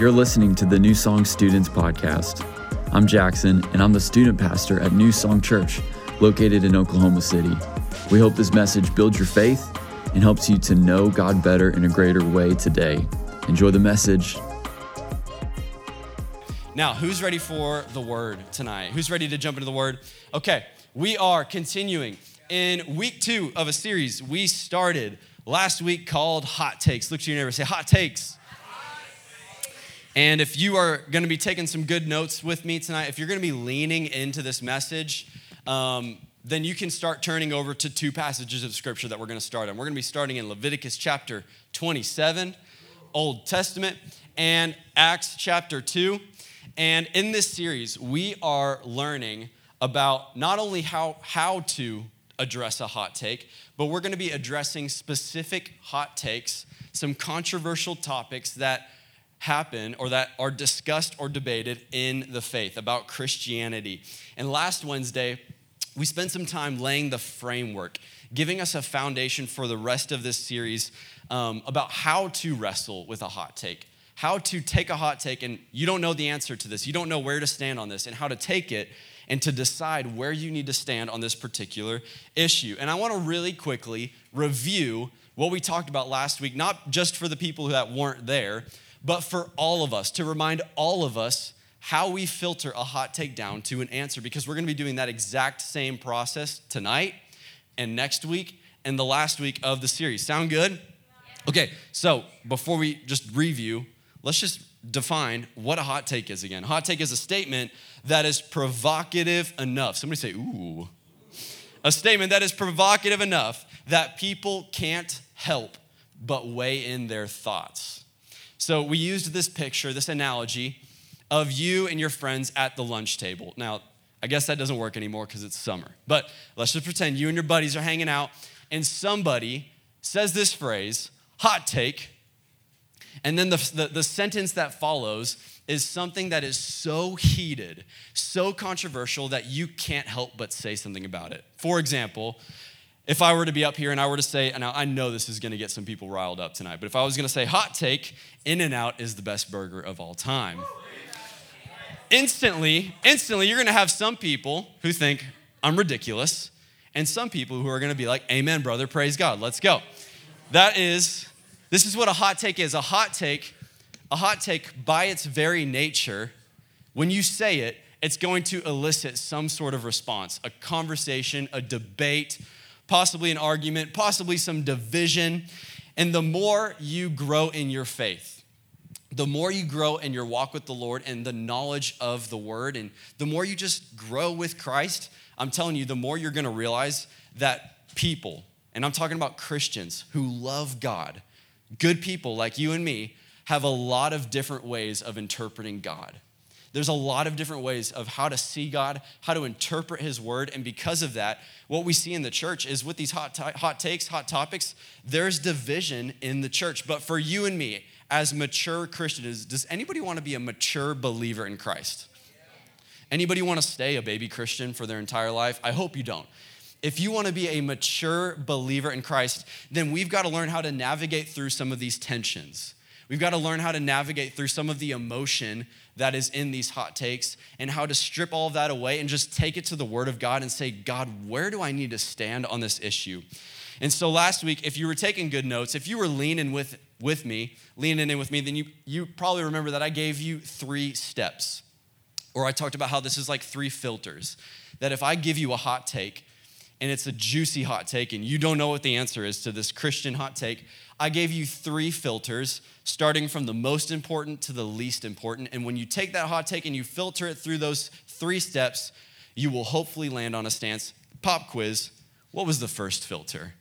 You're listening to the New Song Students Podcast. I'm Jackson, and I'm the student pastor at New Song Church, located in Oklahoma City. We hope this message builds your faith and helps you to know God better in a greater way today. Enjoy the message. Now, who's ready for the word tonight? Who's ready to jump into the word? Okay, we are continuing in week two of a series we started last week called Hot Takes. Look to your neighbor, say, Hot Takes. And if you are going to be taking some good notes with me tonight, if you're going to be leaning into this message, um, then you can start turning over to two passages of scripture that we're going to start on. We're going to be starting in Leviticus chapter 27, Old Testament, and Acts chapter 2. And in this series, we are learning about not only how, how to address a hot take, but we're going to be addressing specific hot takes, some controversial topics that happen or that are discussed or debated in the faith about Christianity. And last Wednesday, we spent some time laying the framework, giving us a foundation for the rest of this series um, about how to wrestle with a hot take. How to take a hot take, and you don't know the answer to this. You don't know where to stand on this, and how to take it and to decide where you need to stand on this particular issue. And I want to really quickly review what we talked about last week, not just for the people that weren't there, but for all of us, to remind all of us how we filter a hot take down to an answer, because we're gonna be doing that exact same process tonight and next week and the last week of the series. Sound good? Okay, so before we just review, let's just define what a hot take is again. Hot take is a statement that is provocative enough. Somebody say, ooh. A statement that is provocative enough that people can't help but weigh in their thoughts. So we used this picture, this analogy of you and your friends at the lunch table. Now, I guess that doesn't work anymore because it's summer, but let's just pretend you and your buddies are hanging out and somebody says this phrase, hot take, and then the, the, the, sentence that follows is something that is so heated, so controversial that you can't help but say something about it. For example, if I were to be up here and I were to say, and I know this is gonna get some people riled up tonight, but if I was gonna say, hot take, In N Out is the best burger of all time. Instantly, instantly, you're gonna have some people who think I'm ridiculous, and some people who are gonna be like, Amen, brother, praise God, let's go. That is, this is what a hot take is. A hot take, a hot take by its very nature, when you say it, it's going to elicit some sort of response, a conversation, a debate, possibly an argument, possibly some division. And the more you grow in your faith, the more you grow in your walk with the Lord and the knowledge of the word, and the more you just grow with Christ, I'm telling you, the more you're gonna realize that people, and I'm talking about Christians who love God, good people like you and me, have a lot of different ways of interpreting God. There's a lot of different ways of how to see God, how to interpret His word, and because of that, what we see in the church is with these hot, t- hot takes, hot topics, there's division in the church. But for you and me, as mature Christians, does anybody want to be a mature believer in Christ? Anybody want to stay a baby Christian for their entire life? I hope you don't. If you want to be a mature believer in Christ, then we've got to learn how to navigate through some of these tensions. We've got to learn how to navigate through some of the emotion that is in these hot takes and how to strip all of that away and just take it to the Word of God and say, God, where do I need to stand on this issue? And so last week, if you were taking good notes, if you were leaning with, with me, leaning in with me, then you, you probably remember that I gave you three steps. Or I talked about how this is like three filters. That if I give you a hot take, and it's a juicy hot take, and you don't know what the answer is to this Christian hot take, I gave you three filters, starting from the most important to the least important. And when you take that hot take and you filter it through those three steps, you will hopefully land on a stance. Pop quiz what was the first filter?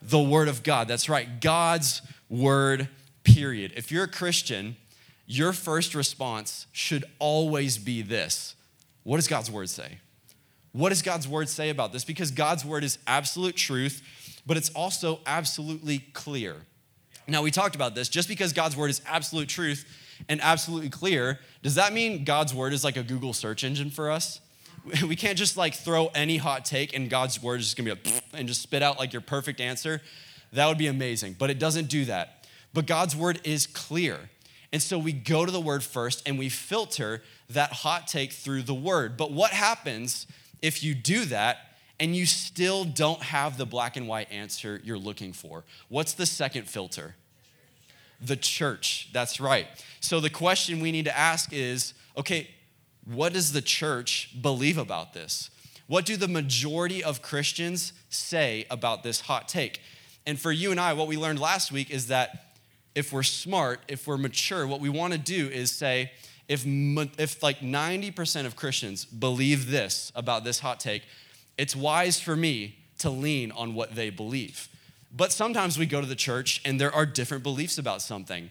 The Word of God. That's right, God's Word, period. If you're a Christian, your first response should always be this What does God's Word say? What does God's Word say about this? Because God's Word is absolute truth but it's also absolutely clear. Now, we talked about this. Just because God's word is absolute truth and absolutely clear, does that mean God's word is like a Google search engine for us? We can't just like throw any hot take and God's word is just gonna be like, and just spit out like your perfect answer. That would be amazing, but it doesn't do that. But God's word is clear. And so we go to the word first and we filter that hot take through the word. But what happens if you do that and you still don't have the black and white answer you're looking for? What's the second filter? The church. That's right. So the question we need to ask is okay, what does the church believe about this? What do the majority of Christians say about this hot take? And for you and I, what we learned last week is that if we're smart, if we're mature, what we want to do is say, if, if like 90% of Christians believe this about this hot take, it's wise for me to lean on what they believe. But sometimes we go to the church and there are different beliefs about something.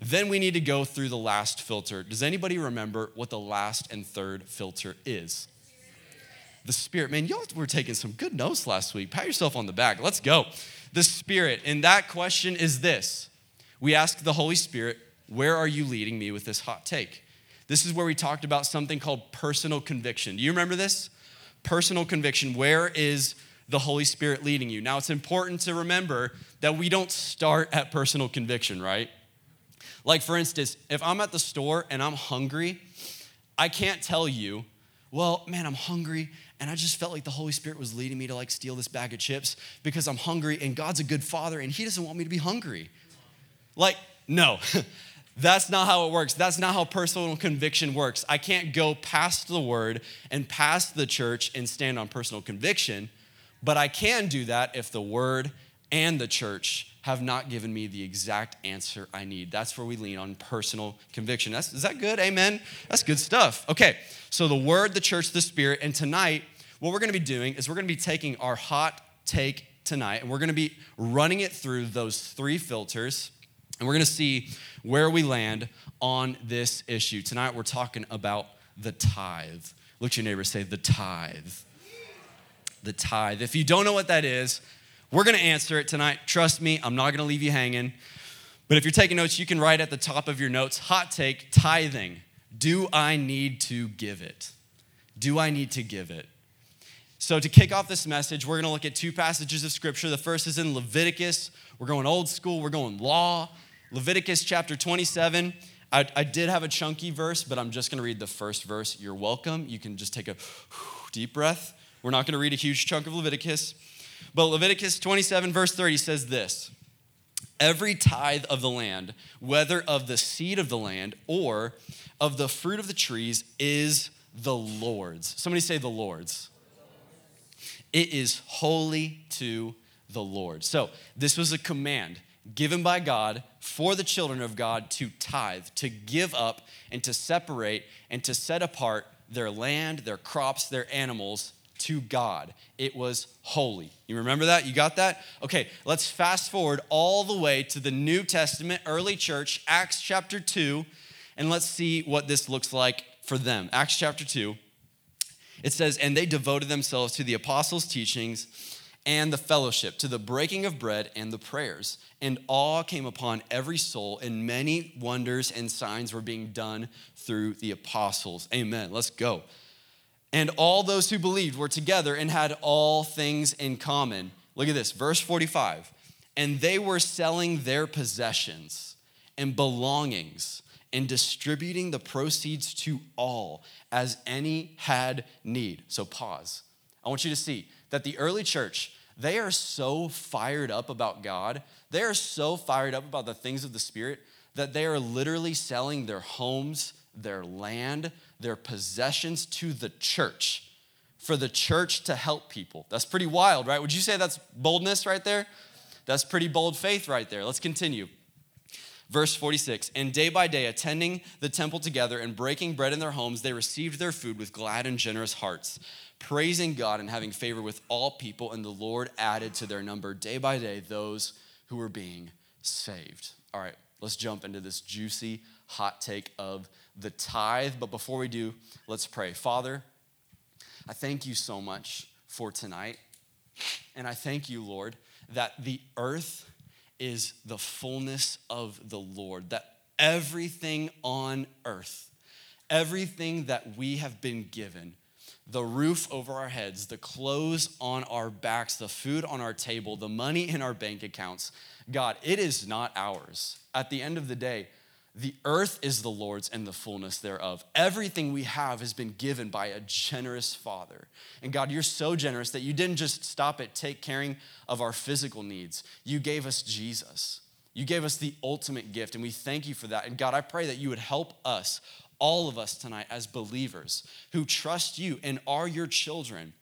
Then we need to go through the last filter. Does anybody remember what the last and third filter is? The Spirit. Man, y'all were taking some good notes last week. Pat yourself on the back. Let's go. The Spirit. And that question is this we ask the Holy Spirit, where are you leading me with this hot take? This is where we talked about something called personal conviction. Do you remember this? Personal conviction. Where is the Holy Spirit leading you? Now, it's important to remember that we don't start at personal conviction, right? Like, for instance, if I'm at the store and I'm hungry, I can't tell you, well, man, I'm hungry and I just felt like the Holy Spirit was leading me to like steal this bag of chips because I'm hungry and God's a good father and He doesn't want me to be hungry. Like, no, that's not how it works. That's not how personal conviction works. I can't go past the word and past the church and stand on personal conviction, but I can do that if the word and the church have not given me the exact answer I need. That's where we lean on personal conviction. That's, is that good? Amen? That's good stuff. Okay, so the word, the church, the spirit, and tonight, what we're gonna be doing is we're gonna be taking our hot take tonight and we're gonna be running it through those three filters and we're going to see where we land on this issue. Tonight, we're talking about the tithe. Look at your neighbor, say, the tithe. The tithe. If you don't know what that is, we're going to answer it tonight. Trust me, I'm not going to leave you hanging. But if you're taking notes, you can write at the top of your notes hot take, tithing. Do I need to give it? Do I need to give it? So, to kick off this message, we're going to look at two passages of scripture. The first is in Leviticus. We're going old school, we're going law. Leviticus chapter 27. I, I, did have a chunky verse, but I'm just going to read the first verse. You're welcome. You can just take a deep breath. We're not going to read a huge chunk of Leviticus. But Leviticus 27, verse 30 says this Every tithe of the land, whether of the seed of the land or of the fruit of the trees, is the Lord's. Somebody say the Lord's. It is holy to the Lord. So, this was a command given by God for the children of God to tithe, to give up and to separate and to set apart their land, their crops, their animals to God. It was holy. You remember that? You got that? Okay, let's fast forward all the way to the New Testament, early church, Acts chapter 2, and let's see what this looks like for them. Acts chapter 2. It says, And they devoted themselves to the apostles' teachings and the fellowship, to the breaking of bread and the prayers. And awe came upon every soul, and many wonders and signs were being done through the apostles. Amen. Let's go. And all those who believed were together and had all things in common. Look at this, verse 45. And they were selling their possessions and belongings and distributing the proceeds to all as any had need. So, pause. I want you to see that the early church they are so fired up about God, they are so fired up about the things of the Spirit that they are literally selling their homes, their land, their possessions to the church for the church to help people. That's pretty wild, right? Would you say that's boldness right there? That's pretty bold faith right there. Let's continue. Verse 46 And day by day, attending the temple together and breaking bread in their homes, they received their food with glad and generous hearts praising God and having favor with all people, and the Lord added to their number day by day those who were being saved. All right, let's jump into this juicy hot take of the tithe. But before we do, let's pray. Father, I thank you so much for tonight. And I thank you, Lord, that the earth is the fullness of the Lord, that everything on earth, everything that we have been given, the roof over our heads, the clothes on our backs, the food on our table, the money in our bank accounts. God, it is not ours. At the end of the day, The earth is the Lord's and the fullness thereof. Everything we have has been given by a generous Father. And God, you're so generous that you didn't just stop at take caring of our physical needs. You gave us Jesus. You gave us the ultimate gift, and we thank you for that. And God, I pray that you would help us, all of us tonight, as believers who trust you and are your children.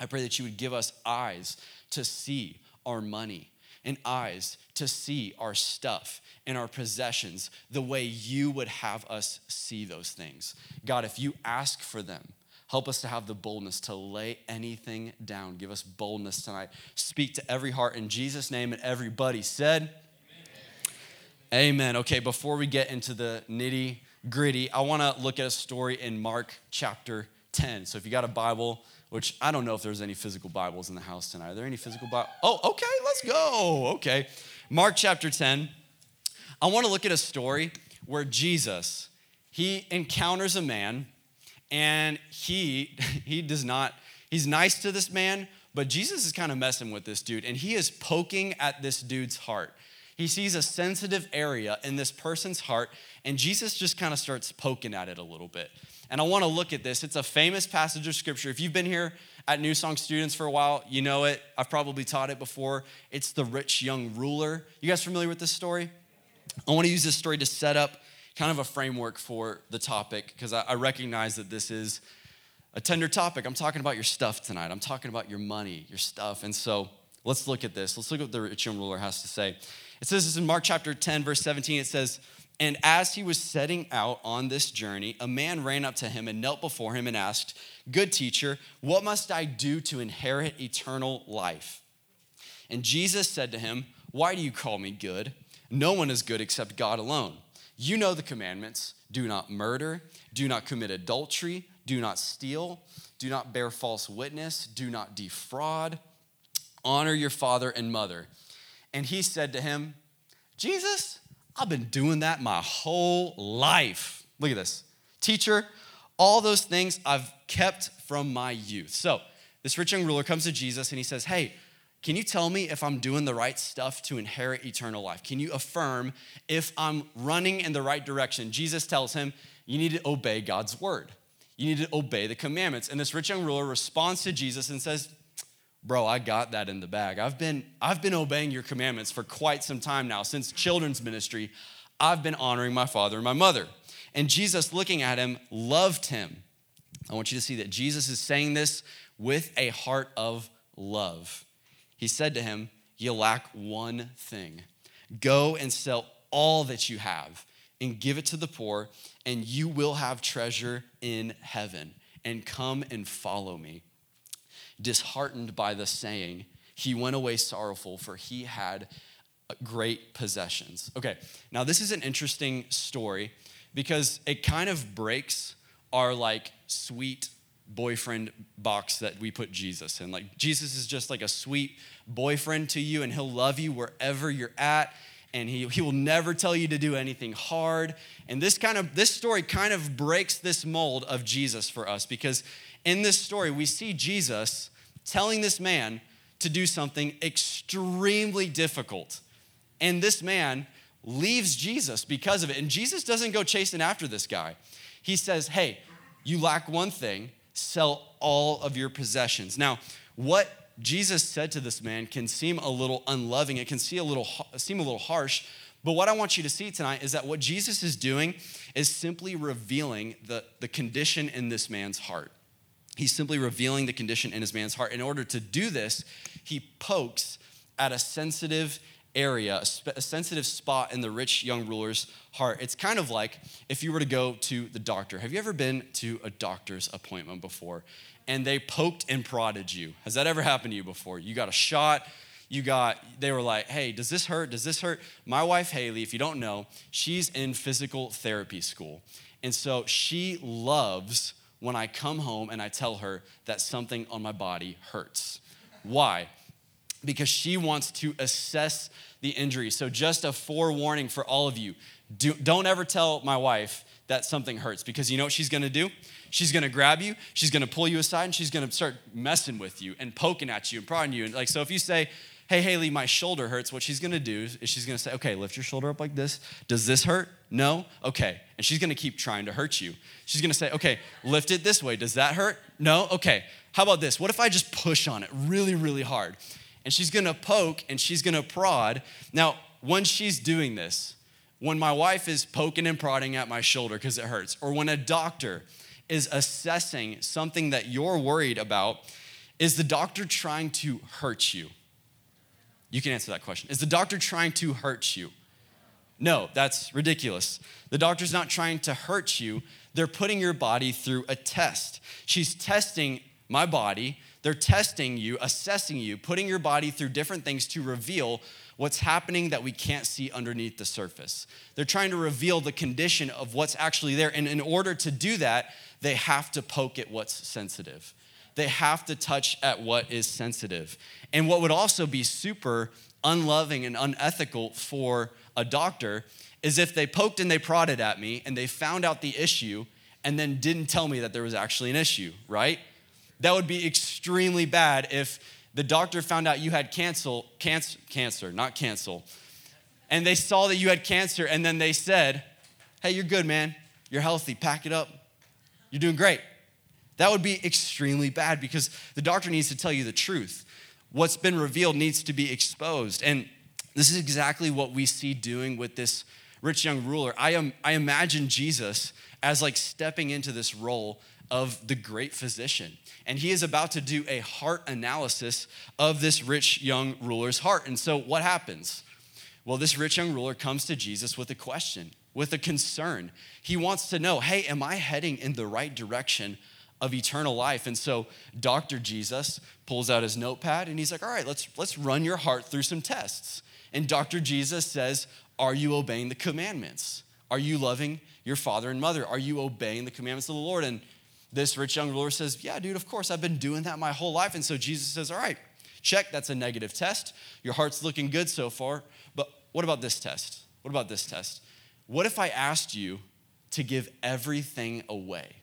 I pray that you would give us eyes to see our money and eyes to see our stuff and our possessions the way you would have us see those things. God, if you ask for them, help us to have the boldness to lay anything down. Give us boldness tonight. Speak to every heart in Jesus' name, and everybody said, Amen. Amen. Okay, before we get into the nitty gritty, I want to look at a story in Mark chapter 10. So if you got a Bible, which I don't know if there's any physical Bibles in the house tonight. Are there any physical Bibles? Oh, okay, let's go. Okay. Mark chapter 10. I want to look at a story where Jesus, he encounters a man and he he does not he's nice to this man, but Jesus is kind of messing with this dude and he is poking at this dude's heart. He sees a sensitive area in this person's heart and Jesus just kind of starts poking at it a little bit. And I want to look at this. It's a famous passage of scripture. If you've been here at New Song Students for a while, you know it. I've probably taught it before. It's the rich young ruler. You guys familiar with this story? I want to use this story to set up kind of a framework for the topic because I, recognize that this is a tender topic. I'm talking about your stuff tonight. I'm talking about your money, your stuff. And so let's look at this. Let's look at what the rich young ruler has to say. It says this in Mark chapter 10, verse 17. It says, and as he was setting out on this journey, a man ran up to him and knelt before him and asked, Good teacher, what must I do to inherit eternal life? And Jesus said to him, Why do you call me good? No one is good except God alone. You know the commandments do not murder, do not commit adultery, do not steal, do not bear false witness, do not defraud, honor your father and mother. And he said to him, Jesus, I've been doing that my whole life. Look at this. Teacher, all those things I've kept from my youth. So, this rich young ruler comes to Jesus and he says, Hey, can you tell me if I'm doing the right stuff to inherit eternal life? Can you affirm if I'm running in the right direction? Jesus tells him, You need to obey God's word. You need to obey the commandments. And this rich young ruler responds to Jesus and says, Bro, I got that in the bag. I've been, I've been obeying your commandments for quite some time now. Since children's ministry, I've been honoring my father and my mother. And Jesus, looking at him, loved him. I want you to see that Jesus is saying this with a heart of love. He said to him, You lack one thing. Go and sell all that you have and give it to the poor, and you will have treasure in heaven. And come and follow me disheartened by the saying, he went away sorrowful, for he had great possessions. Okay, now this is an interesting story because it kind of breaks our like sweet boyfriend box that we put Jesus in. Like, Jesus is just like a sweet boyfriend to you, and he'll love you wherever you're at. And he, he will never tell you to do anything hard. And this kind of this story kind of breaks this mold of Jesus for us because in this story, we see Jesus telling this man to do something extremely difficult. And this man leaves Jesus because of it. And Jesus doesn't go chasing after this guy. He says, Hey, you lack one thing, sell all of your possessions. Now, what Jesus said to this man can seem a little unloving, it can seem a little, seem a little harsh. But what I want you to see tonight is that what Jesus is doing is simply revealing the, the condition in this man's heart. He's simply revealing the condition in his man's heart. In order to do this, he pokes at a sensitive area, a, sensitive spot in the rich young ruler's heart. It's kind of like if you were to go to the doctor. Have you ever been to a doctor's appointment before and they poked and prodded you? Has that ever happened to you before? You got a shot, you got, they were like, hey, does this hurt? Does this hurt? My wife, Haley, if you don't know, she's in physical therapy school. And so she loves when I come home and I tell her that something on my body hurts. Why? Because she wants to assess the injury. So, just a forewarning for all of you do, not ever tell my wife that something hurts because you know what she's gonna do? She's gonna grab you, she's gonna pull you aside, and she's gonna start messing with you and poking at you and prodding you. And like, so if you say, hey, Haley, my shoulder hurts, what she's gonna do is she's gonna say, okay, lift your shoulder up like this. Does this hurt? No? Okay. And she's gonna keep trying to hurt you. She's gonna say, okay, lift it this way. Does that hurt? No? Okay. How about this? What if I just push on it really, really hard? And she's gonna poke and she's gonna prod. Now, when she's doing this, when my wife is poking and prodding at my shoulder because it hurts, or when a doctor is assessing something that you're worried about, is the doctor trying to hurt you? You can answer that question. Is the doctor trying to hurt you? No, that's ridiculous. The doctor's not trying to hurt you. They're putting your body through a test. She's testing my body. They're testing you, assessing you, putting your body through different things to reveal what's happening that we can't see underneath the surface. They're trying to reveal the condition of what's actually there. And in order to do that, they have to poke at what's sensitive they have to touch at what is sensitive. And what would also be super unloving and unethical for a doctor is if they poked and they prodded at me and they found out the issue and then didn't tell me that there was actually an issue, right? That would be extremely bad if the doctor found out you had cancel, cancer, cancer, not cancel, and they saw that you had cancer and then they said, hey, you're good, man. You're healthy. Pack it up. You're doing great. That would be extremely bad because the doctor needs to tell you the truth. What's been revealed needs to be exposed. And this is exactly what we see doing with this rich young ruler. I, am, I imagine Jesus as like stepping into this role of the great physician. And he is about to do a heart analysis of this rich young ruler's heart. And so what happens? Well, this rich young ruler comes to Jesus with a question, with a concern. He wants to know hey, am I heading in the right direction of eternal life. And so Dr. Jesus pulls out his notepad and he's like, all right, let's, let's run your heart through some tests. And Dr. Jesus says, Are you obeying the commandments? Are you loving your father and mother? Are you obeying the commandments of the Lord? And this rich young ruler says, Yeah, dude, of course, I've been doing that my whole life. And so Jesus says, All right, check, that's a negative test. Your heart's looking good so far. But what about this test? What about this test? What if I asked you to give everything away?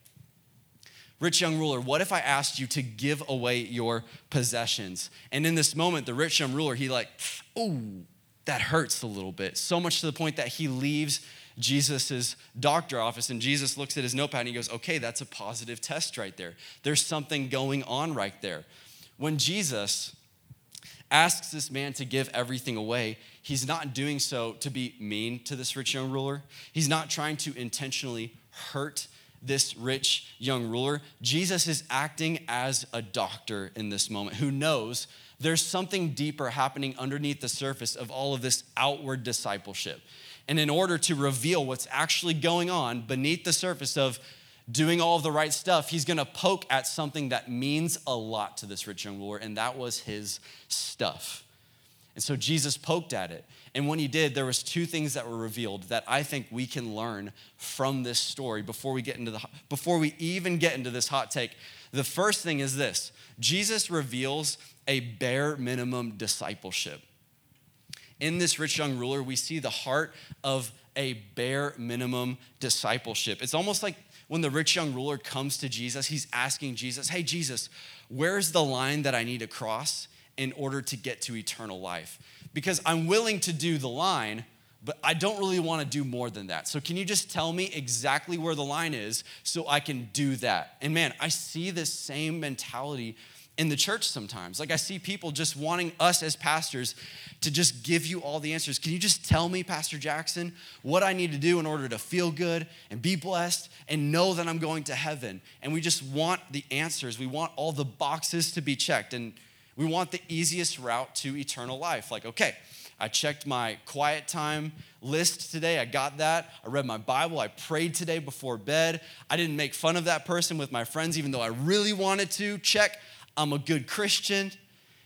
Rich young ruler, what if I asked you to give away your possessions? And in this moment, the rich young ruler, he like, oh, that hurts a little bit. So much to the point that he leaves Jesus's doctor office and Jesus looks at his notepad and he goes, okay, that's a positive test right there. There's something going on right there. When Jesus asks this man to give everything away, he's not doing so to be mean to this rich young ruler. He's not trying to intentionally hurt this rich young ruler, Jesus is acting as a doctor in this moment who knows there's something deeper happening underneath the surface of all of this outward discipleship. And in order to reveal what's actually going on beneath the surface of doing all of the right stuff, he's gonna poke at something that means a lot to this rich young ruler, and that was his stuff. And so Jesus poked at it. And when he did, there was two things that were revealed that I think we can learn from this story before we get into the before we even get into this hot take. The first thing is this. Jesus reveals a bare minimum discipleship. In this rich young ruler, we see the heart of a bare minimum discipleship. It's almost like when the rich young ruler comes to Jesus, he's asking Jesus, Hey, Jesus, where's the line that I need to cross in order to get to eternal life? because I'm willing to do the line, but I don't really want to do more than that. So, can you just tell me exactly where the line is so I can do that? And man, I see this same mentality in the church sometimes. Like, I see people just wanting us as pastors to just give you all the answers. Can you just tell me, Pastor Jackson, what I need to do in order to feel good and be blessed and know that I'm going to heaven? And we just want the answers. We want all the boxes to be checked. And we want the easiest route to eternal life. Like, okay, I checked my quiet time list today. I got that. I read my Bible. I prayed today before bed. I didn't make fun of that person with my friends, even though I really wanted to. Check, I'm a good Christian.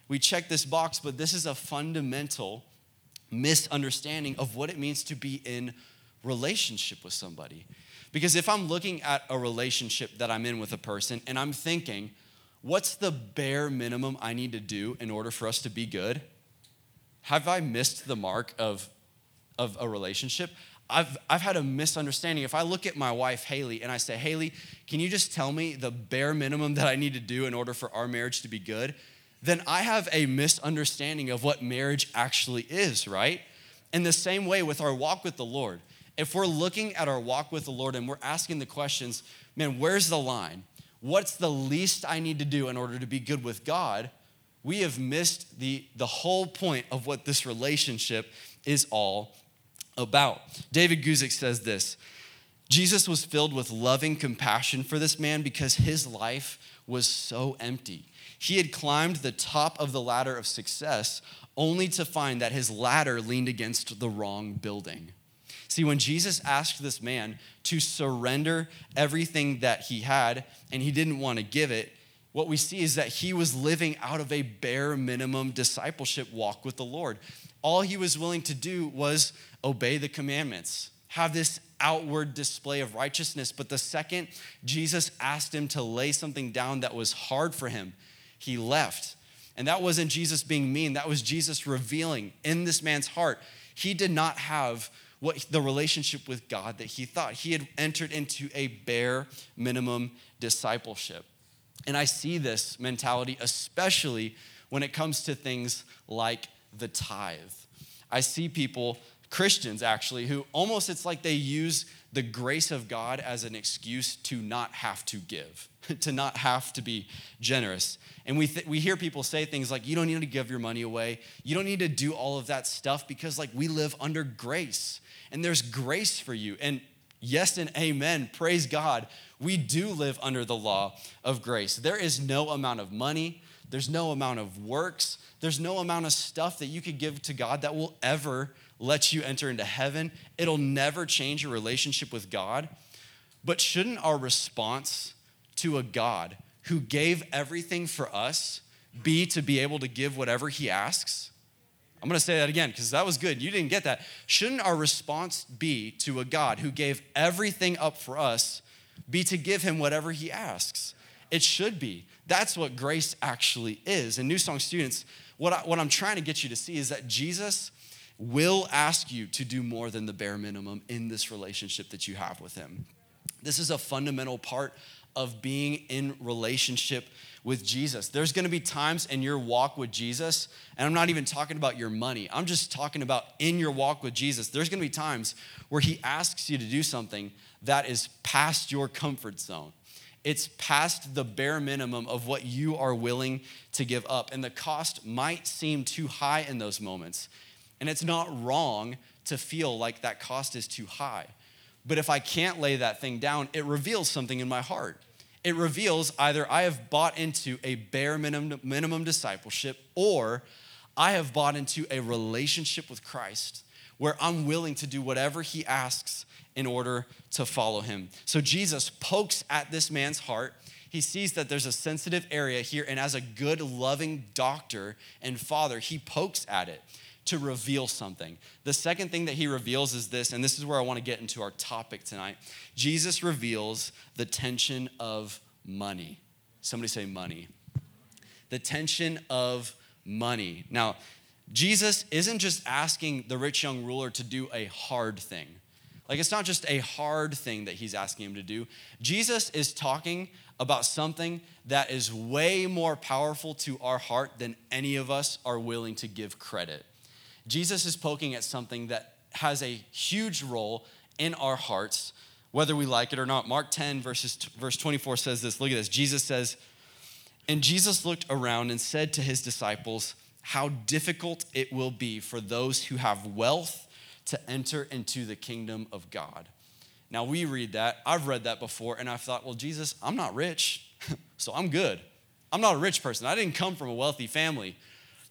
We check this box, but this is a fundamental misunderstanding of what it means to be in relationship with somebody. Because if I'm looking at a relationship that I'm in with a person and I'm thinking, what's the bare minimum I need to do in order for us to be good? Have I missed the mark of, of a relationship? I've, I've had a misunderstanding. If I look at my wife, Haley, and I say, Haley, can you just tell me the bare minimum that I need to do in order for our marriage to be good? then I have a misunderstanding of what marriage actually is, right? In the same way with our walk with the Lord. If we're looking at our walk with the Lord and we're asking the questions, man, where's the line? What's the least I need to do in order to be good with God? We have missed the, the whole point of what this relationship is all about. David Guzik says this Jesus was filled with loving compassion for this man because his life was so empty. He had climbed the top of the ladder of success only to find that his ladder leaned against the wrong building. See, when Jesus asked this man to surrender everything that he had and he didn't want to give it, what we see is that he was living out of a bare minimum discipleship walk with the Lord. All he was willing to do was obey the commandments, have this outward display of righteousness. But the second Jesus asked him to lay something down that was hard for him, he left. And that wasn't Jesus being mean, that was Jesus revealing in this man's heart. He did not have what the relationship with God that he thought. He had entered into a bare minimum discipleship. And I see this mentality, especially when it comes to things like the tithe. I see people, Christians actually, who almost it's like they use the grace of God as an excuse to not have to give, to not have to be generous. And we, th- we hear people say things like, you don't need to give your money away. You don't need to do all of that stuff because, like, we live under grace and there's grace for you. And yes and amen, praise God. We do live under the law of grace. There is no amount of money, there's no amount of works, there's no amount of stuff that you could give to God that will ever let you enter into heaven. It'll never change your relationship with God. But shouldn't our response to a God who gave everything for us be to be able to give whatever he asks? I'm gonna say that again because that was good. You didn't get that. Shouldn't our response be to a God who gave everything up for us be to give him whatever he asks? It should be. That's what grace actually is. And New Song students, what, I, what I'm trying to get you to see is that Jesus will ask you to do more than the bare minimum in this relationship that you have with him. This is a fundamental part of being in relationship with Jesus. There's gonna be times in your walk with Jesus, and I'm not even talking about your money, I'm just talking about in your walk with Jesus. There's gonna be times where He asks you to do something that is past your comfort zone. It's past the bare minimum of what you are willing to give up. And the cost might seem too high in those moments. And it's not wrong to feel like that cost is too high. But if I can't lay that thing down, it reveals something in my heart. It reveals either I have bought into a bare minimum, minimum discipleship or I have bought into a relationship with Christ where I'm willing to do whatever he asks in order to follow him. So Jesus pokes at this man's heart. He sees that there's a sensitive area here, and as a good, loving doctor and father, he pokes at it to reveal something. The second thing that he reveals is this, and this is where I want to get into our topic tonight. Jesus reveals the tension of money. Somebody say money. The tension of money. Now, Jesus isn't just asking the rich young ruler to do a hard thing. Like, it's not just a hard thing that he's asking him to do. Jesus is talking about something that is way more powerful to our heart than any of us are willing to give credit. Jesus is poking at something that has a huge role in our hearts, whether we like it or not. Mark 10, verses, verse 24 says this. Look at this. Jesus says, And Jesus looked around and said to his disciples, How difficult it will be for those who have wealth to enter into the kingdom of God. Now, we read that. I've read that before, and I thought, well, Jesus, I'm not rich, so I'm good. I'm not a rich person. I didn't come from a wealthy family.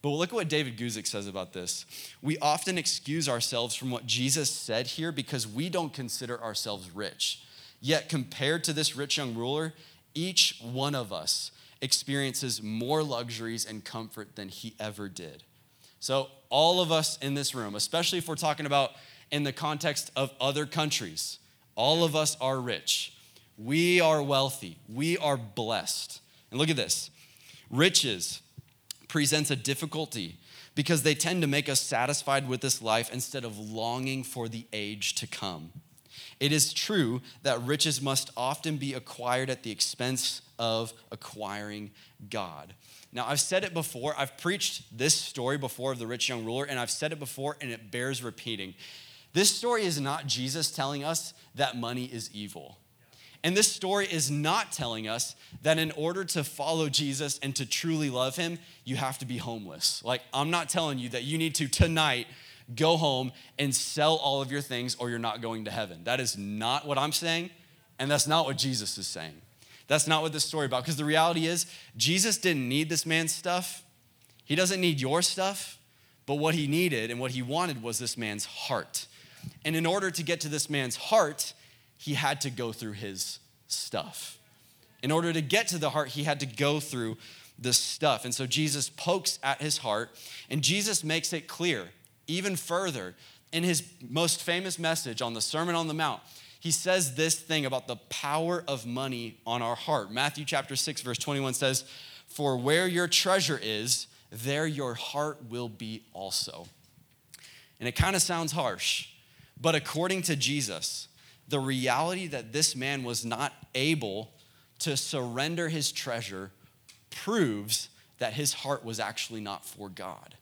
But look at what David Guzik says about this. We often excuse ourselves from what Jesus said here because we don't consider ourselves rich. Yet, compared to this rich young ruler, each one of us experiences more luxuries and comfort than he ever did. So, all of us in this room, especially if we're talking about in the context of other countries, all of us are rich. We are wealthy. We are blessed. And look at this riches presents a difficulty because they tend to make us satisfied with this life instead of longing for the age to come. It is true that riches must often be acquired at the expense of acquiring God. Now, I've said it before, I've preached this story before of the rich young ruler, and I've said it before, and it bears repeating. This story is not Jesus telling us that money is evil. And this story is not telling us that in order to follow Jesus and to truly love him, you have to be homeless. Like, I'm not telling you that you need to tonight go home and sell all of your things or you're not going to heaven. That is not what I'm saying, and that's not what Jesus is saying. That's not what this story about because the reality is Jesus didn't need this man's stuff. He doesn't need your stuff, but what he needed and what he wanted was this man's heart. And in order to get to this man's heart, he had to go through his stuff. In order to get to the heart, he had to go through the stuff. And so Jesus pokes at his heart, and Jesus makes it clear even further in his most famous message on the Sermon on the Mount. He says this thing about the power of money on our heart. Matthew chapter 6, verse 21 says, For where your treasure is, there your heart will be also. And it kind of sounds harsh, but according to Jesus, the reality that this man was not able to surrender his treasure proves that his heart was actually not for God.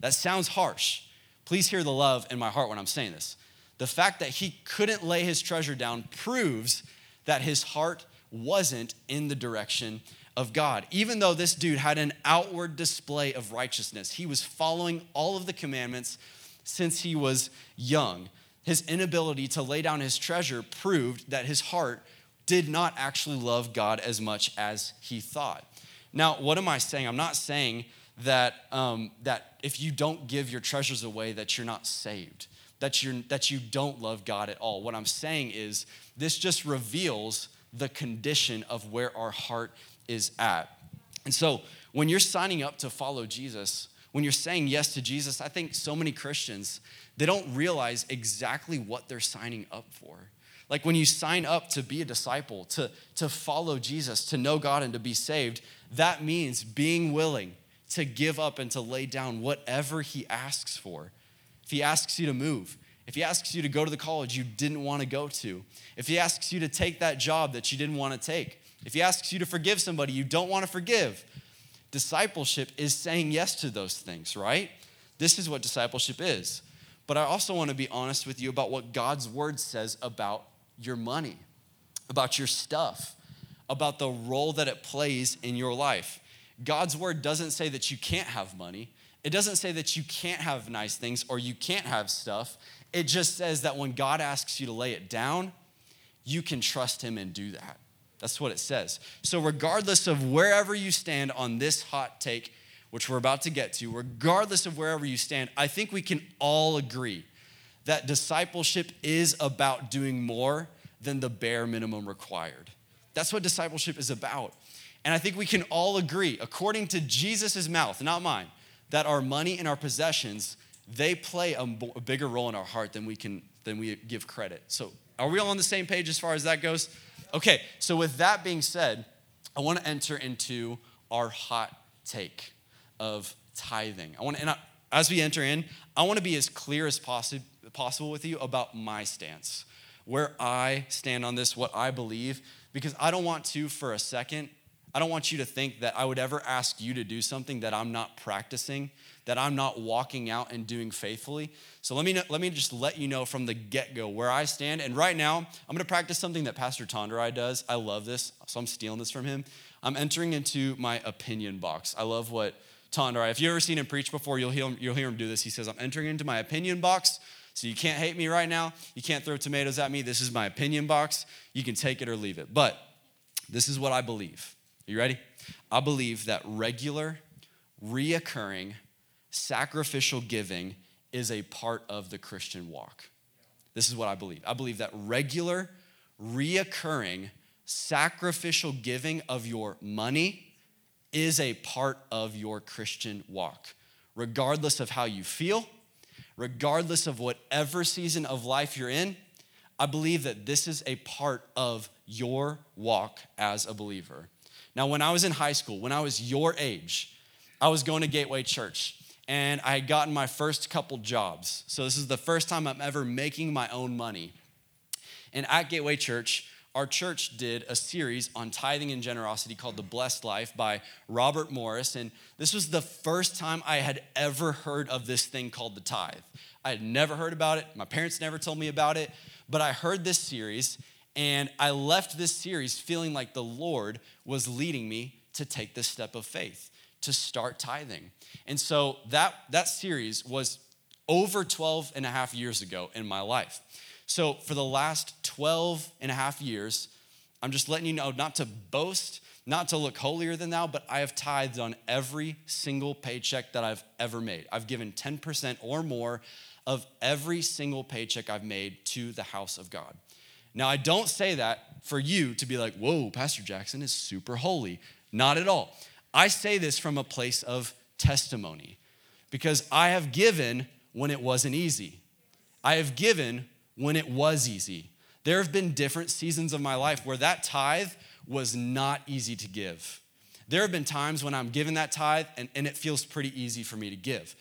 That sounds harsh. Please hear the love in my heart when I'm saying this. The fact that he couldn't lay his treasure down proves that his heart wasn't in the direction of God. Even though this dude had an outward display of righteousness, he was following all of the commandments since he was young his inability to lay down his treasure proved that his heart did not actually love God as much as he thought. Now, what am I saying? I'm not saying that, um, that if you don't give your treasures away, that you're not saved, that, you're, that you don't love God at all. What I'm saying is this just reveals the condition of where our heart is at. And so when you're signing up to follow Jesus, when you're saying yes to Jesus, I think so many Christians, they don't realize exactly what they're signing up for. Like when you sign up to be a disciple, to, to follow Jesus, to know God and to be saved, that means being willing to give up and to lay down whatever He asks for. If He asks you to move, if He asks you to go to the college you didn't want to go to, if He asks you to take that job that you didn't want to take, if He asks you to forgive somebody you don't want to forgive, discipleship is saying yes to those things, right? This is what discipleship is. But I also want to be honest with you about what God's word says about your money, about your stuff, about the role that it plays in your life. God's word doesn't say that you can't have money. It doesn't say that you can't have nice things or you can't have stuff. It just says that when God asks you to lay it down, you can trust Him and do that. That's what it says. So, regardless of wherever you stand on this hot take, which we're about to get to, regardless of wherever you stand, I think we can all agree that discipleship is about doing more than the bare minimum required. That's what discipleship is about. And I think we can all agree, according to Jesus' mouth, not mine, that our money and our possessions, they play a, bigger role in our heart than we can than we give credit. So are we all on the same page as far as that goes? Okay, so with that being said, I want to enter into our hot take of tithing. I want to, and I, as we enter in, I want to be as clear as possi- possible with you about my stance, where I stand on this, what I believe, because I don't want to, for a second, I don't want you to think that I would ever ask you to do something that I'm not practicing, that I'm not walking out and doing faithfully. So let me, let me just let you know from the get go where I stand. And right now, I'm gonna practice something that Pastor Tonderai does. I love this, so I'm stealing this from him. I'm entering into my opinion box. I love what Tonderai. If you've ever seen him preach before, you'll hear, him, you'll hear him do this. He says, I'm entering into my opinion box. So you can't hate me right now. You can't throw tomatoes at me. This is my opinion box. You can take it or leave it. But this is what I believe. You ready? I believe that regular, reoccurring, sacrificial giving is a part of the Christian walk. This is what I believe. I believe that regular, reoccurring, sacrificial giving of your money, is a part of your Christian walk. Regardless of how you feel, regardless of whatever season of life you're in, I believe that this is a part of your walk as a believer. Now, when I was in high school, when I was your age, I was going to Gateway Church and I had gotten my first couple jobs. So, this is the first time I'm ever making my own money. And at Gateway Church, our church did a series on tithing and generosity called The Blessed Life by Robert Morris. And this was the first time I had ever heard of this thing called the tithe. I had never heard about it, my parents never told me about it, but I heard this series and I left this series feeling like the Lord was leading me to take this step of faith, to start tithing. And so that, that series was over 12 and a half years ago in my life. So for the last 12 and a half years, I'm just letting you know not to boast, not to look holier than thou, but I have tithed on every single paycheck that I've ever made. I've given 10% or more of every single paycheck I've made to the house of God. Now, I don't say that for you to be like, whoa, Pastor Jackson is super holy. Not at all. I say this from a place of testimony because I have given when it wasn't easy. I have given when it was easy. There have been different seasons of my life where that tithe was not easy to give. There have been times when I'm giving that tithe and, and it feels pretty easy for me to give.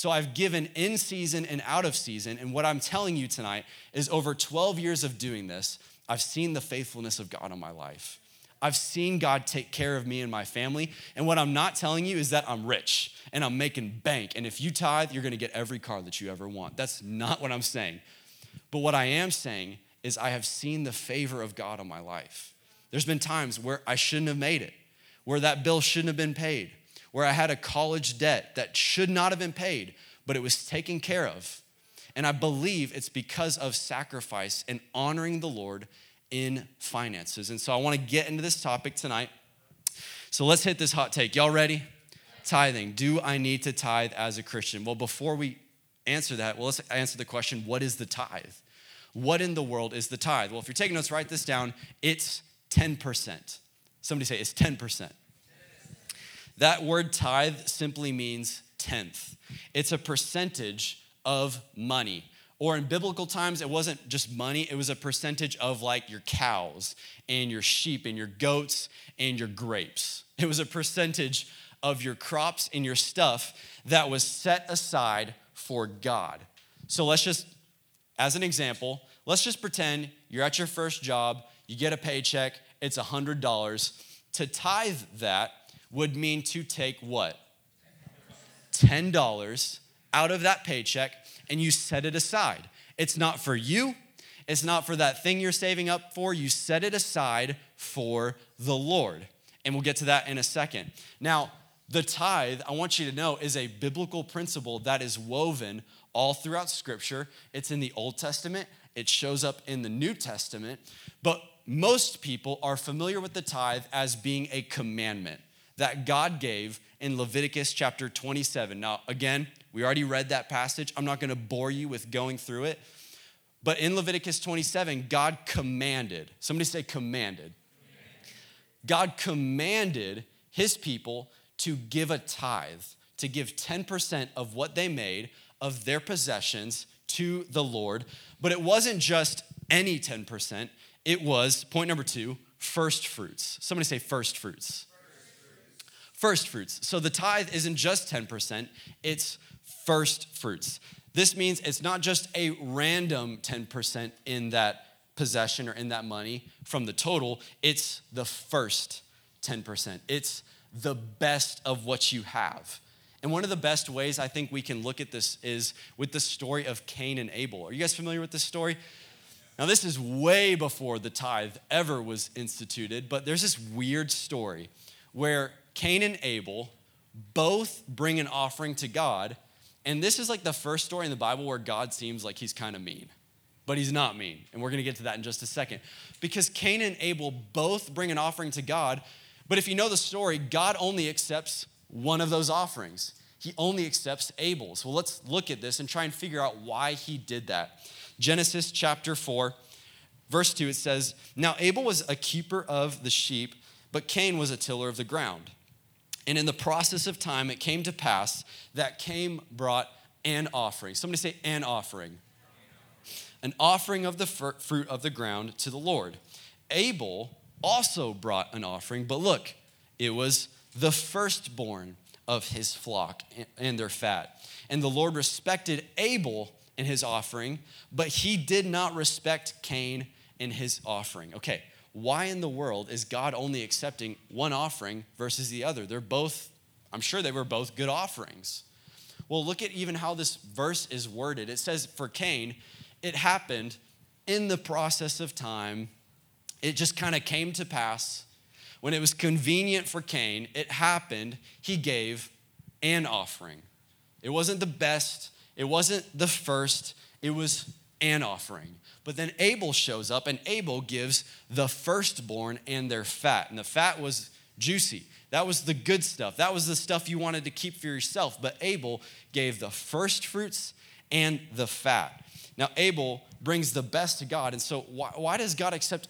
So I've given in season and out of season. And what I'm telling you tonight is over 12 years of doing this, I've seen the faithfulness of God in my life. I've seen God take care of me and my family. And what I'm not telling you is that I'm rich and I'm making bank. And if you tithe, you're gonna get every car that you ever want. That's not what I'm saying. But what I am saying is I have seen the favor of God on my life. There's been times where I shouldn't have made it, where that bill shouldn't have been paid, where I had a college debt that should not have been paid, but it was taken care of. And I believe it's because of sacrifice and honoring the Lord in finances. And so I want to get into this topic tonight. So let's hit this hot take. Y'all ready? Tithing. Do I need to tithe as a Christian? Well, before we answer that, well, let's answer the question what is the tithe? What in the world is the tithe? Well, if you're taking notes, write this down. It's 10%. Somebody say it's 10%. That word tithe simply means tenth, it's a percentage of money. Or in biblical times, it wasn't just money, it was a percentage of like your cows and your sheep and your goats and your grapes. It was a percentage of your crops and your stuff that was set aside for God. So let's just, as an example, let's just pretend you're at your first job, you get a paycheck, it's $100. To tithe that would mean to take what? $10 out of that paycheck and you set it aside. It's not for you, it's not for that thing you're saving up for. You set it aside for the Lord. And we'll get to that in a second. Now, the tithe, I want you to know, is a biblical principle that is woven all throughout Scripture. It's in the Old Testament, it shows up in the New Testament, but most people are familiar with the tithe as being a commandment that God gave in Leviticus chapter 27. Now, again, we already read that passage. I'm not going to bore you with going through it. But in Leviticus 27, God commanded, somebody say commanded. God commanded his people to give a tithe, to give 10% of what they made of their possessions to the Lord. But it wasn't just any 10%, it was, point number two, first fruits. Somebody say first fruits first fruits. So the tithe isn't just 10%, it's first fruits. This means it's not just a random 10% in that possession or in that money from the total, it's the first 10%. It's the best of what you have. And one of the best ways I think we can look at this is with the story of Cain and Abel. Are you guys familiar with this story? Now, this is way before the tithe ever was instituted, but there's this weird story where Cain and Abel both bring an offering to God. And this is like the first story in the Bible where God seems like he's kind of mean, but he's not mean. And we're going to get to that in just a second. Because Cain and Abel both bring an offering to God. But if you know the story, God only accepts one of those offerings. He only accepts Abel's. Well, let's look at this and try and figure out why he did that. Genesis chapter 4, verse 2, it says, Now Abel was a keeper of the sheep, but Cain was a tiller of the ground. And in the process of time, it came to pass that Cain brought an offering. Somebody say, an offering. An offering of the fruit of the ground to the Lord. Abel also brought an offering, but look, it was the firstborn of his flock and their fat. And the Lord respected Abel and his offering, but he did not respect Cain and his offering. Okay, why in the world is God only accepting one offering versus the other? They're both, I'm sure they were both good offerings. Well, look at even how this verse is worded. It says, For Cain, it happened in the process of time. It just kind of came to pass. When it was convenient for Cain, it happened, he gave an offering. It wasn't the best, it wasn't the first, it was an offering. But then Abel shows up, and Abel gives the firstborn and their fat. And the fat was juicy. That was the good stuff. That was the stuff you wanted to keep for yourself. But Abel gave the first fruits and the fat. Now, Abel brings the best to God. And so, why, why does God accept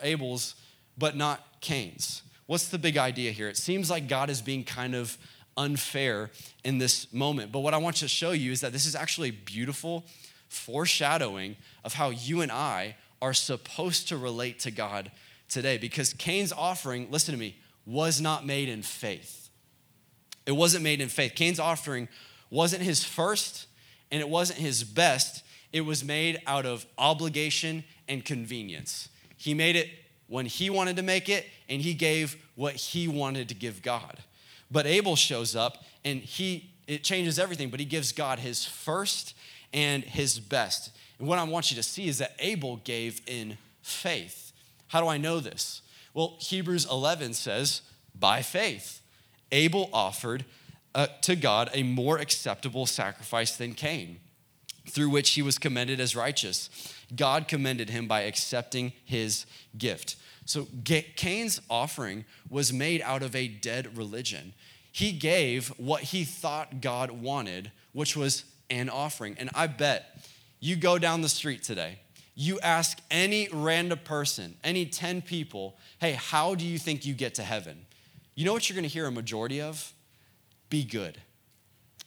Abel's but not Cain's? What's the big idea here? It seems like God is being kind of unfair in this moment. But what I want to show you is that this is actually beautiful foreshadowing of how you and I are supposed to relate to God today. Because Cain's offering, listen to me, was not made in faith. It wasn't made in faith. Cain's offering wasn't his first and it wasn't his best. It was made out of obligation and convenience. He made it when he wanted to make it and he gave what he wanted to give God. But Abel shows up and he it changes everything, but he gives God his first and his best. And what I want you to see is that Abel gave in faith. How do I know this? Well, Hebrews 11 says, by faith, Abel offered uh, to God a more acceptable sacrifice than Cain, through which he was commended as righteous. God commended him by accepting his gift. So Cain's offering was made out of a dead religion. He gave what he thought God wanted, which was an offering. And I bet you go down the street today, you ask any random person, any 10 people, hey, how do you think you get to heaven? You know what you're gonna hear a majority of? Be good.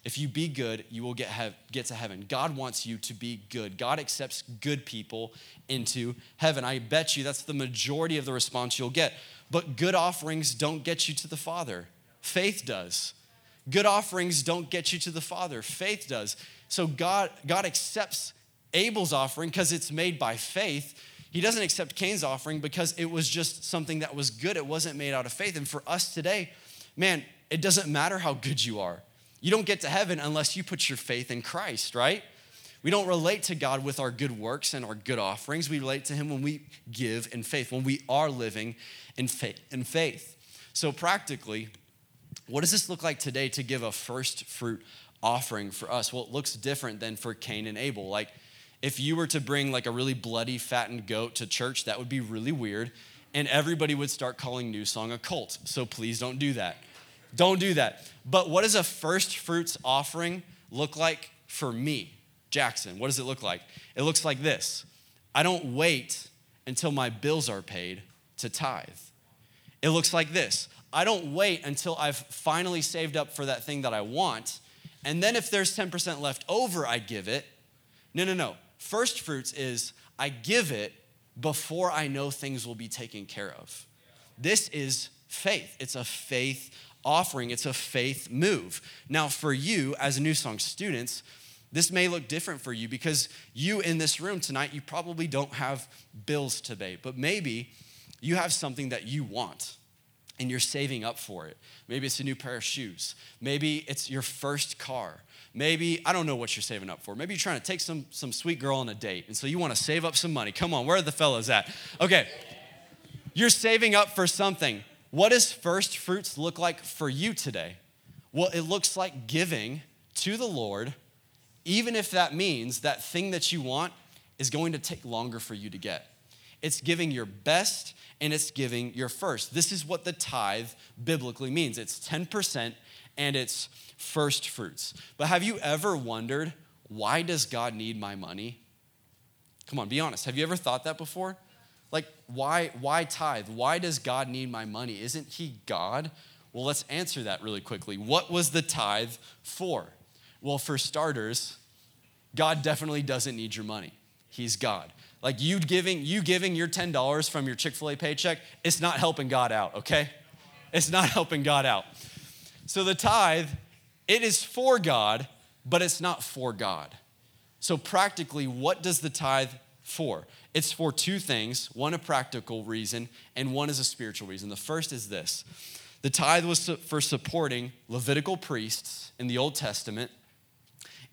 If you be good, you will get, get to heaven. God wants you to be good. God accepts good people into heaven. I bet you that's the majority of the response you'll get. But good offerings don't get you to the Father, faith does. Good offerings don't get you to the Father, faith does. So God, God accepts Abel's offering because it's made by faith. He doesn't accept Cain's offering because it was just something that was good. It wasn't made out of faith. And for us today, man, it doesn't matter how good you are. You don't get to heaven unless you put your faith in Christ, right? We don't relate to God with our good works and our good offerings. We relate to Him when we give in faith, when we are living in faith. In faith. So, practically, what does this look like today to give a first fruit offering for us? Well, it looks different than for Cain and Abel. Like, if you were to bring like a really bloody, fattened goat to church, that would be really weird. And everybody would start calling New Song a cult. So please don't do that. Don't do that. But what does a first fruits offering look like for me, Jackson? What does it look like? It looks like this I don't wait until my bills are paid to tithe. It looks like this I don't wait until I've finally saved up for that thing that I want. And then if there's 10% left over, I give it. No, no, no. First fruits is I give it before I know things will be taken care of. This is faith. It's a faith offering, it's a faith move. Now, for you as New Song students, this may look different for you because you in this room tonight, you probably don't have bills to pay, but maybe you have something that you want and you're saving up for it. Maybe it's a new pair of shoes. Maybe it's your first car. Maybe, I don't know what you're saving up for. Maybe you're trying to take some, some sweet girl on a date, and so you want to save up some money. Come on, where are the fellas at? Okay, you're saving up for something. What does first fruits look like for you today? Well, it looks like giving to the Lord, even if that means that thing that you want is going to take longer for you to get. It's giving your best and it's giving your first. This is what the tithe biblically means it's 10% and it's first fruits. But have you ever wondered, why does God need my money? Come on, be honest. Have you ever thought that before? Like, why, why tithe? Why does God need my money? Isn't He God? Well, let's answer that really quickly. What was the tithe for? Well, for starters, God definitely doesn't need your money. He's God. Like you giving, you giving your $10 from your Chick-fil-A paycheck, it's not helping God out, okay? It's not helping God out. So the tithe, it is for God, but it's not for God. So practically, what does the tithe for? It's for two things one a practical reason, and one is a spiritual reason. The first is this the tithe was for supporting Levitical priests in the Old Testament,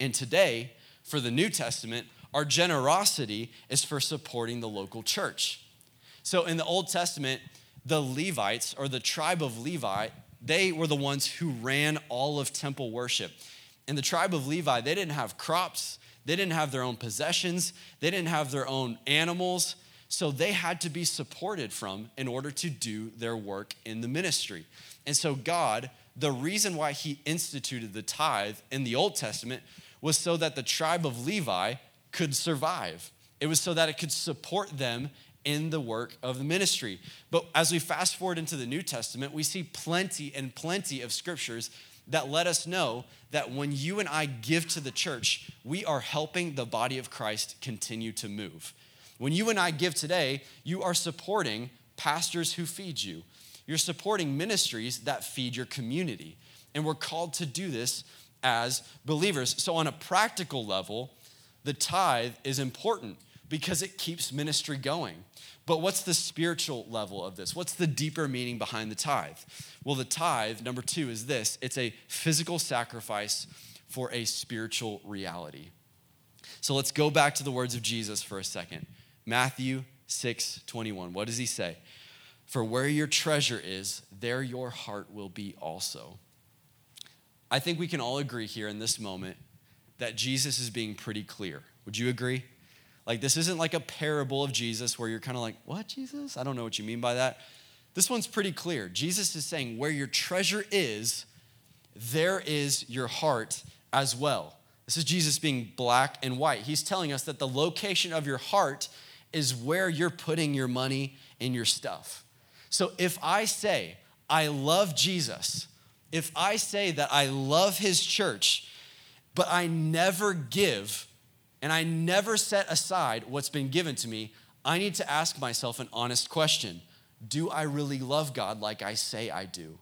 and today, for the New Testament, our generosity is for supporting the local church. So in the Old Testament, the Levites or the tribe of Levi, they were the ones who ran all of temple worship. In the tribe of Levi, they didn't have crops, they didn't have their own possessions, they didn't have their own animals. So they had to be supported from in order to do their work in the ministry. And so, God, the reason why He instituted the tithe in the Old Testament was so that the tribe of Levi could survive. It was so that it could support them in the work of the ministry. But as we fast forward into the New Testament, we see plenty and plenty of scriptures that let us know that when you and I give to the church, we are helping the body of Christ continue to move. When you and I give today, you are supporting pastors who feed you. You're supporting ministries that feed your community. And we're called to do this as believers. So, on a practical level, the tithe is important because it keeps ministry going. But what's the spiritual level of this? What's the deeper meaning behind the tithe? Well, the tithe, number two, is this it's a physical sacrifice for a spiritual reality. So let's go back to the words of Jesus for a second. Matthew 6 21. What does he say? For where your treasure is, there your heart will be also. I think we can all agree here in this moment that Jesus is being pretty clear. Would you agree? Like, this isn't like a parable of Jesus where you're kind of like, what, Jesus? I don't know what you mean by that. This one's pretty clear. Jesus is saying, where your treasure is, there is your heart as well. This is Jesus being black and white. He's telling us that the location of your heart is where you're putting your money and your stuff. So if I say, I love Jesus, if I say that I love his church, but I never give and I never set aside what's been given to me, I need to ask myself an honest question Do I really love God like I say I do?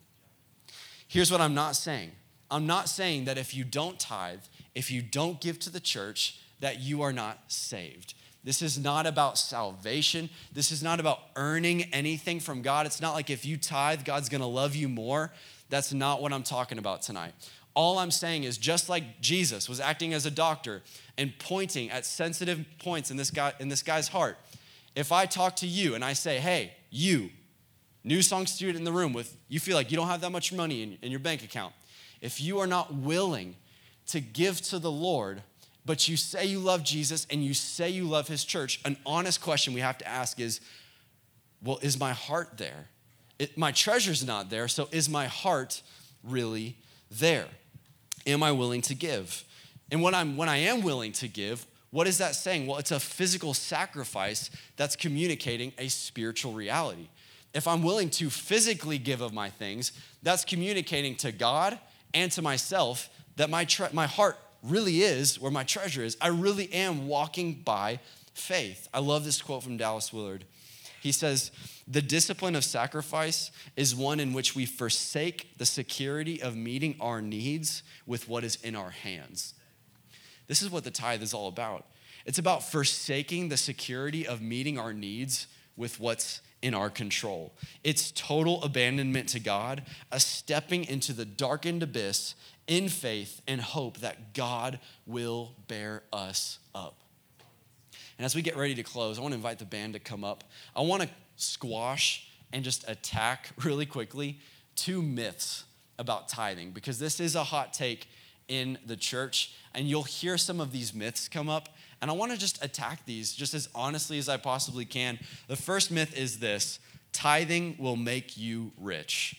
Here's what I'm not saying I'm not saying that if you don't tithe, if you don't give to the church, that you are not saved. This is not about salvation. This is not about earning anything from God. It's not like if you tithe, God's gonna love you more. That's not what I'm talking about tonight. All I'm saying is just like Jesus was acting as a doctor and pointing at sensitive points in this guy in this guy's heart. If I talk to you and I say, "Hey, you, new song student in the room with you feel like you don't have that much money in, in your bank account. If you are not willing to give to the Lord, but you say you love Jesus and you say you love his church, an honest question we have to ask is, well, is my heart there? It, my treasure's not there, so is my heart really there? Am I willing to give? And when, I'm, when I am willing to give, what is that saying? Well, it's a physical sacrifice that's communicating a spiritual reality. If I'm willing to physically give of my things, that's communicating to God and to myself that my, tre- my heart really is where my treasure is. I really am walking by faith. I love this quote from Dallas Willard. He says, The discipline of sacrifice is one in which we forsake the security of meeting our needs with what is in our hands. This is what the tithe is all about. It's about forsaking the security of meeting our needs with what's in our control. It's total abandonment to God, a stepping into the darkened abyss in faith and hope that God will bear us up. And as we get ready to close, I want to invite the band to come up. I want to squash and just attack really quickly two myths about tithing because this is a hot take in the church and you'll hear some of these myths come up and I want to just attack these just as honestly as I possibly can. The first myth is this tithing will make you rich.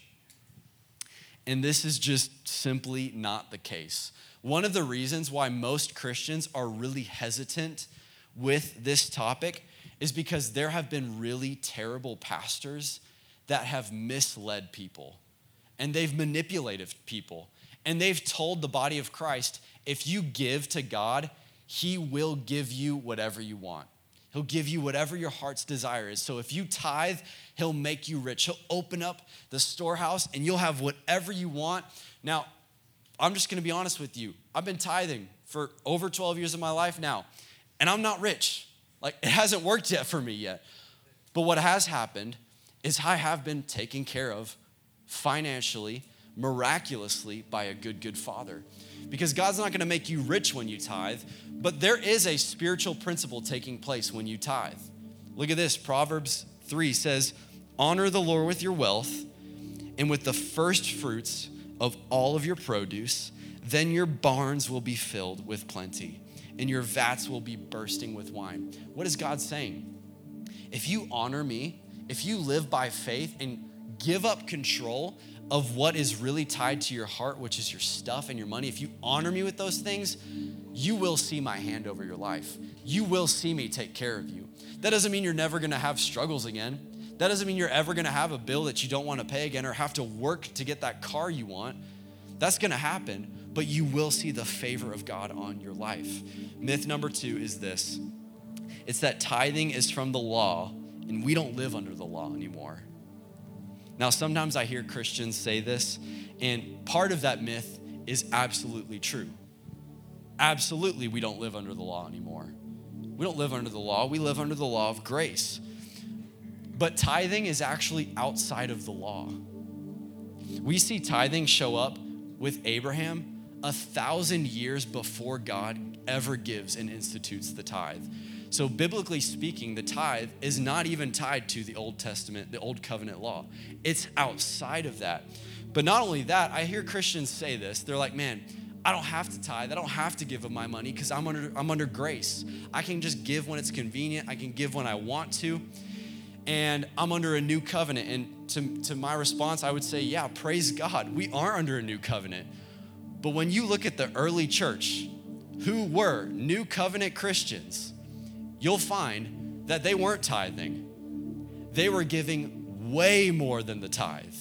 And this is just simply not the case. One of the reasons why most Christians are really hesitant with this topic is because there have been really terrible pastors that have misled people and they've manipulated people and they've told the body of Christ if you give to God, He will give you whatever you want. He'll give you whatever your heart's desire is. So if you tithe, He'll make you rich. He'll open up the storehouse and you'll have whatever you want. Now, I'm just gonna be honest with you. I've been tithing for over 12 years of my life now and I'm not rich. Like, it hasn't worked yet for me yet. But what has happened is I have been taken care of financially, miraculously by a good, good father. Because God's not gonna make you rich when you tithe, but there is a spiritual principle taking place when you tithe. Look at this Proverbs 3 says, Honor the Lord with your wealth and with the first fruits of all of your produce, then your barns will be filled with plenty and your vats will be bursting with wine. What is God saying? If you honor me, if you live by faith and give up control of what is really tied to your heart, which is your stuff and your money, if you honor me with those things, you will see my hand over your life. You will see me take care of you. That doesn't mean you're never gonna have struggles again. That doesn't mean you're ever gonna have a bill that you don't wanna pay again or have to work to get that car you want. That's gonna happen but you will see the favor of God on your life. Myth number two is this it's that tithing is from the law, and we don't live under the law anymore. Now, sometimes I hear Christians say this, and part of that myth is absolutely true. Absolutely, we don't live under the law anymore. We don't live under the law, we live under the law of grace. But tithing is actually outside of the law. We see tithing show up with Abraham a thousand years before God ever gives and institutes the tithe. So, biblically speaking, the tithe is not even tied to the Old Testament, the Old Covenant law. It's outside of that. But not only that, I hear Christians say this. They're like, man, I don't have to tithe. I don't have to give of my money because I'm under, I'm under grace. I can just give when it's convenient. I can give when I want to. And I'm under a new covenant. And to, to my response, I would say, yeah, praise God. We are under a new covenant. But when you look at the early church, who were new covenant Christians, you'll find that they weren't tithing. They were giving way more than the tithe.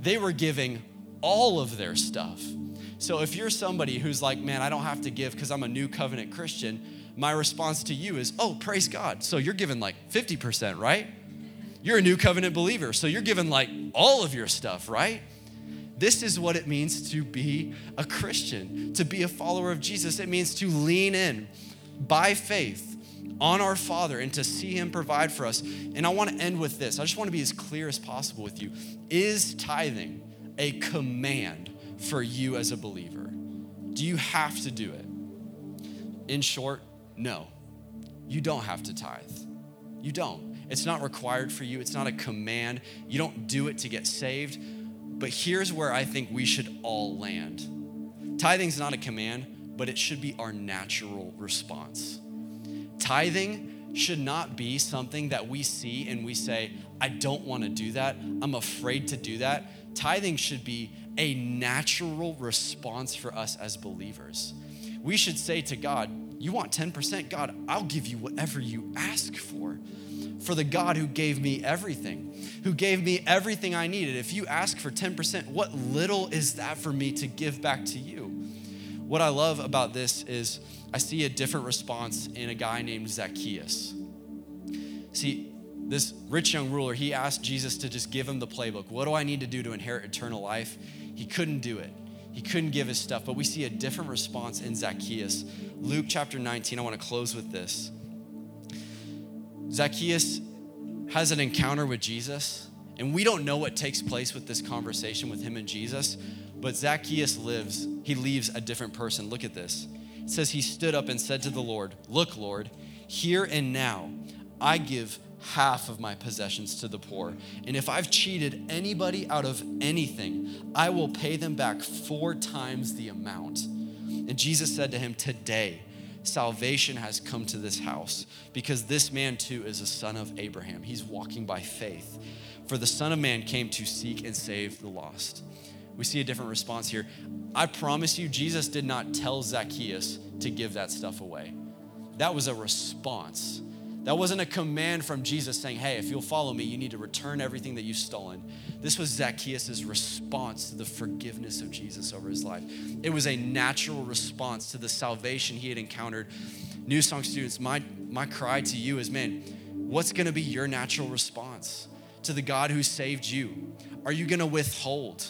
They were giving all of their stuff. So if you're somebody who's like, man, I don't have to give because I'm a new covenant Christian, my response to you is, oh, praise God. So you're giving like 50%, right? You're a new covenant believer. So you're giving like all of your stuff, right? This is what it means to be a Christian, to be a follower of Jesus. It means to lean in by faith on our Father and to see Him provide for us. And I want to end with this. I just want to be as clear as possible with you. Is tithing a command for you as a believer? Do you have to do it? In short, no. You don't have to tithe. You don't. It's not required for you, it's not a command. You don't do it to get saved but here's where I think we should all land tithing is not a command, but it should be our natural response. Tithing should not be something that we see and we say, I don't want to do that. I'm afraid to do that. Tithing should be a natural response for us as believers. We should say to God, You want 10%? God, I'll give you whatever you ask for for the God who gave me everything, who gave me everything I needed. If you ask for 10%, what little is that for me to give back to you? What I love about this is I see a different response in a guy named Zacchaeus. See, this rich young ruler, he asked Jesus to just give him the playbook. What do I need to do to inherit eternal life? He couldn't do it. He couldn't give his stuff, but we see a different response in Zacchaeus. Luke chapter 19, I want to close with this. Zacchaeus has an encounter with Jesus, and we don't know what takes place with this conversation with him and Jesus, but Zacchaeus lives, he leaves a different person. Look at this. It says, He stood up and said to the Lord, Look, Lord, here and now I give half of my possessions to the poor. And if I've cheated anybody out of anything, I will pay them back four times the amount. And Jesus said to him, Today, salvation has come to this house because this man too is a son of Abraham. He's walking by faith. For the Son of Man came to seek and save the lost. We see a different response here. I promise you, Jesus did not tell Zacchaeus to give that stuff away. That was a response that wasn't a command from Jesus saying, hey, if you'll follow me, you need to return everything that you've stolen. This was Zacchaeus' response to the forgiveness of Jesus over his life. It was a natural response to the salvation he had encountered. New Song students, my, my cry to you is, man, what's gonna be your natural response to the God who saved you? Are you gonna withhold?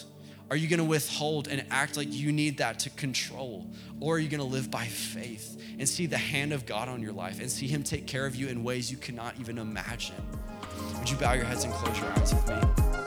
Are you gonna withhold and act like you need that to control? Or are you gonna live by faith and see the hand of God on your life and see Him take care of you in ways you cannot even imagine? Would you bow your heads and close your eyes with me?